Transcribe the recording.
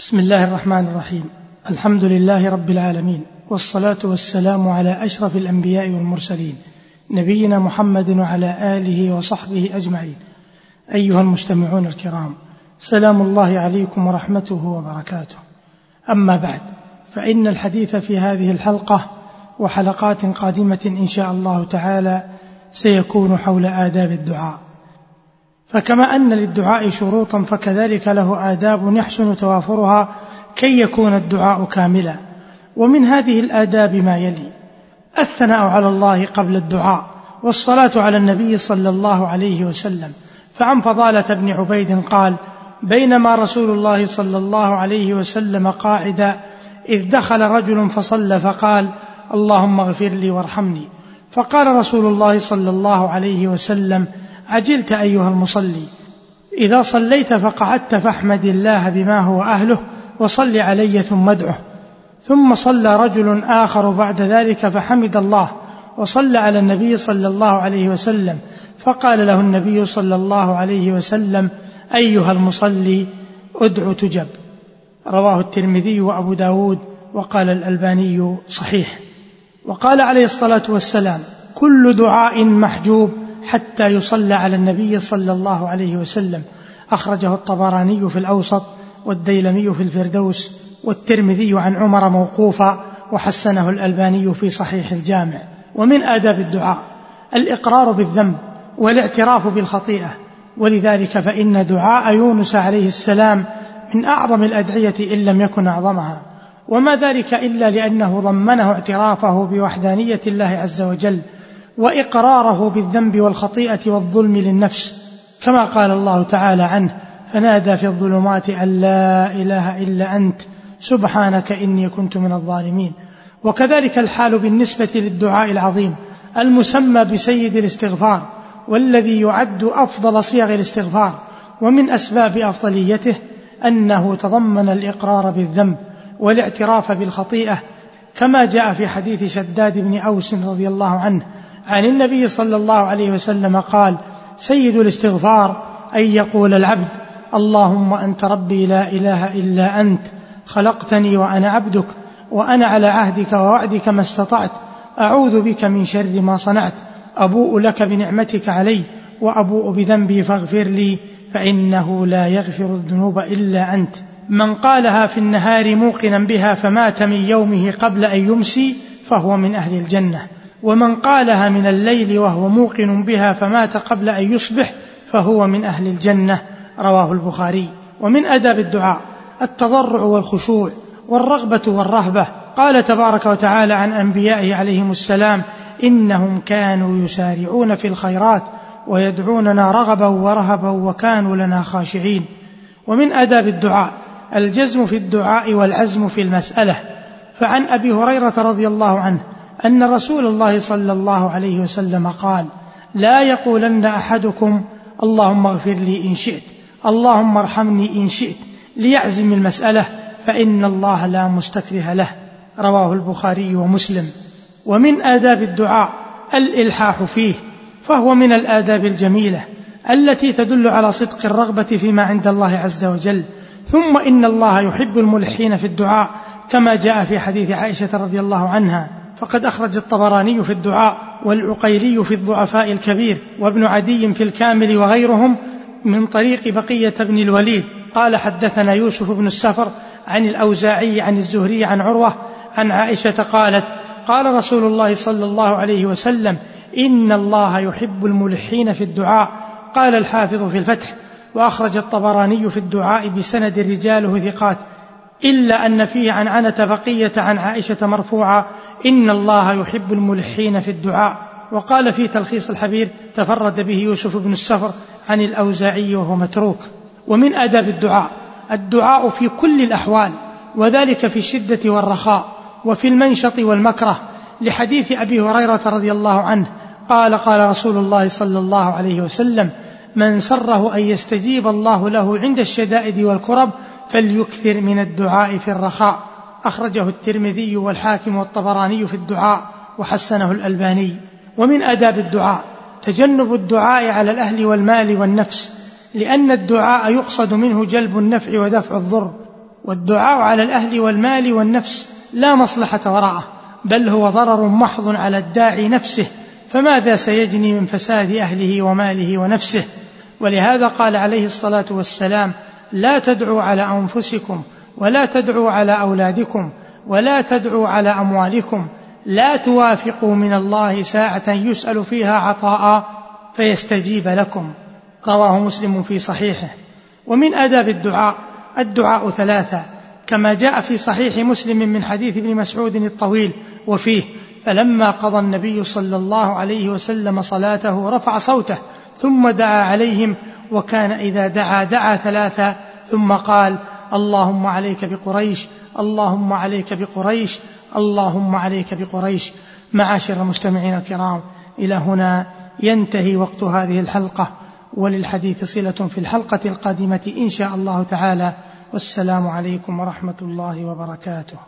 بسم الله الرحمن الرحيم. الحمد لله رب العالمين والصلاة والسلام على أشرف الأنبياء والمرسلين نبينا محمد وعلى آله وصحبه أجمعين. أيها المستمعون الكرام سلام الله عليكم ورحمته وبركاته. أما بعد فإن الحديث في هذه الحلقة وحلقات قادمة إن شاء الله تعالى سيكون حول آداب الدعاء. فكما أن للدعاء شروطا فكذلك له آداب يحسن توافرها كي يكون الدعاء كاملا. ومن هذه الآداب ما يلي الثناء على الله قبل الدعاء والصلاة على النبي صلى الله عليه وسلم. فعن فضالة بن عبيد قال بينما رسول الله صلى الله عليه وسلم قاعدا إذ دخل رجل فصلى فقال اللهم اغفر لي وارحمني. فقال رسول الله صلى الله عليه وسلم عجلت أيها المصلي. إذا صليت فقعدت فاحمد الله بما هو أهله وصل علي ثم ادعه. ثم صلى رجل آخر بعد ذلك فحمد الله وصلى على النبي صلى الله عليه وسلم. فقال له النبي صلى الله عليه وسلم أيها المصلي ادع تجب. رواه الترمذي وأبو داود وقال الألباني صحيح. وقال عليه الصلاة والسلام كل دعاء محجوب حتى يصلى على النبي صلى الله عليه وسلم. أخرجه الطبراني في الأوسط والديلمي في الفردوس والترمذي عن عمر موقوفا وحسنه الألباني في صحيح الجامع. ومن آداب الدعاء الإقرار بالذنب والاعتراف بالخطيئة. ولذلك فإن دعاء يونس عليه السلام من أعظم الأدعية إن لم يكن أعظمها. وما ذلك إلا لأنه ضمنه اعترافه بوحدانية الله عز وجل وإقراره بالذنب والخطيئة والظلم للنفس كما قال الله تعالى عنه فنادى في الظلمات أن لا إله إلا أنت سبحانك إني كنت من الظالمين. وكذلك الحال بالنسبة للدعاء العظيم المسمى بسيد الاستغفار والذي يعد أفضل صيغ الاستغفار ومن أسباب أفضليته أنه تضمن الإقرار بالذنب والاعتراف بالخطيئة كما جاء في حديث شداد بن أوس رضي الله عنه عن النبي صلى الله عليه وسلم قال سيد الاستغفار أن يقول العبد اللهم أنت ربي لا إله إلا أنت خلقتني وأنا عبدك وأنا على عهدك ووعدك ما استطعت أعوذ بك من شر ما صنعت أبوء لك بنعمتك علي وأبوء بذنبي فاغفر لي فإنه لا يغفر الذنوب إلا أنت. من قالها في النهار موقنا بها فمات من يومه قبل أن يمسي فهو من أهل الجنة. ومن قالها من الليل وهو موقن بها فمات قبل أن يصبح فهو من أهل الجنة رواه البخاري. ومن أداب الدعاء التضرع والخشوع والرغبة والرهبة. قال تبارك وتعالى عن أنبيائه عليهم السلام إنهم كانوا يسارعون في الخيرات ويدعوننا رغبا ورهبا وكانوا لنا خاشعين. ومن آداب الدعاء الجزم في الدعاء والعزم في المسألة. فعن أبي هريرة رضي الله عنه أن رسول الله صلى الله عليه وسلم قال لا يقولن أحدكم اللهم اغفر لي إن شئت اللهم ارحمني إن شئت ليعزم المسألة فإن الله لا مستكره له رواه البخاري ومسلم. ومن آداب الدعاء الإلحاح فيه فهو من الآداب الجميلة التي تدل على صدق الرغبة فيما عند الله عز وجل. ثم إن الله يحب الملحين في الدعاء كما جاء في حديث عائشة رضي الله عنها. فقد أخرج الطبراني في الدعاء والعقيلي في الضعفاء الكبير وابن عدي في الكامل وغيرهم من طريق بقية بن الوليد. قال حدثنا يوسف بن السفر عن الأوزاعي عن الزهري عن عروة عن عائشة قالت قال رسول الله صلى الله عليه وسلم إن الله يحب الملحين في الدعاء. قال الحافظ في الفتح وأخرج الطبراني في الدعاء بسند رجاله ثقات إلا أن فيه عن عنة بقية عن عائشة مرفوعة إن الله يحب الملحين في الدعاء. وقال في تلخيص الحبير تفرد به يوسف بن السفر عن الأوزاعي وهو متروك. ومن آداب الدعاء الدعاء في كل الأحوال وذلك في الشدة والرخاء وفي المنشط والمكره. لحديث أبي هريرة رضي الله عنه قال قال رسول الله صلى الله عليه وسلم من سره أن يستجيب الله له عند الشدائد والكرب فليكثر من الدعاء في الرخاء. أخرجه الترمذي والحاكم والطبراني في الدعاء وحسنه الألباني. ومن آداب الدعاء تجنب الدعاء على الأهل والمال والنفس لأن الدعاء يقصد منه جلب النفع ودفع الضر. والدعاء على الأهل والمال والنفس لا مصلحة وراءه بل هو ضرر محض على الداعي نفسه فماذا سيجني من فساد أهله وماله ونفسه؟ ولهذا قال عليه الصلاة والسلام لا تدعوا على أنفسكم ولا تدعوا على أولادكم ولا تدعوا على أموالكم. لا توافقوا من الله ساعة يسأل فيها عطاء فيستجيب لكم. رواه مسلم في صحيحه. ومن آداب الدعاء الدعاء ثلاثة كما جاء في صحيح مسلم من حديث ابن مسعود الطويل. وفيه فلما قضى النبي صلى الله عليه وسلم صلاته رفع صوته ثم دعا عليهم وكان إذا دعا دعا ثلاثة ثم قال اللهم عليك بقريش اللهم عليك بقريش اللهم عليك بقريش معاشر المستمعين الكرام إلى هنا ينتهي وقت هذه الحلقة وللحديث صلة في الحلقة القادمة إن شاء الله تعالى والسلام عليكم ورحمة الله وبركاته.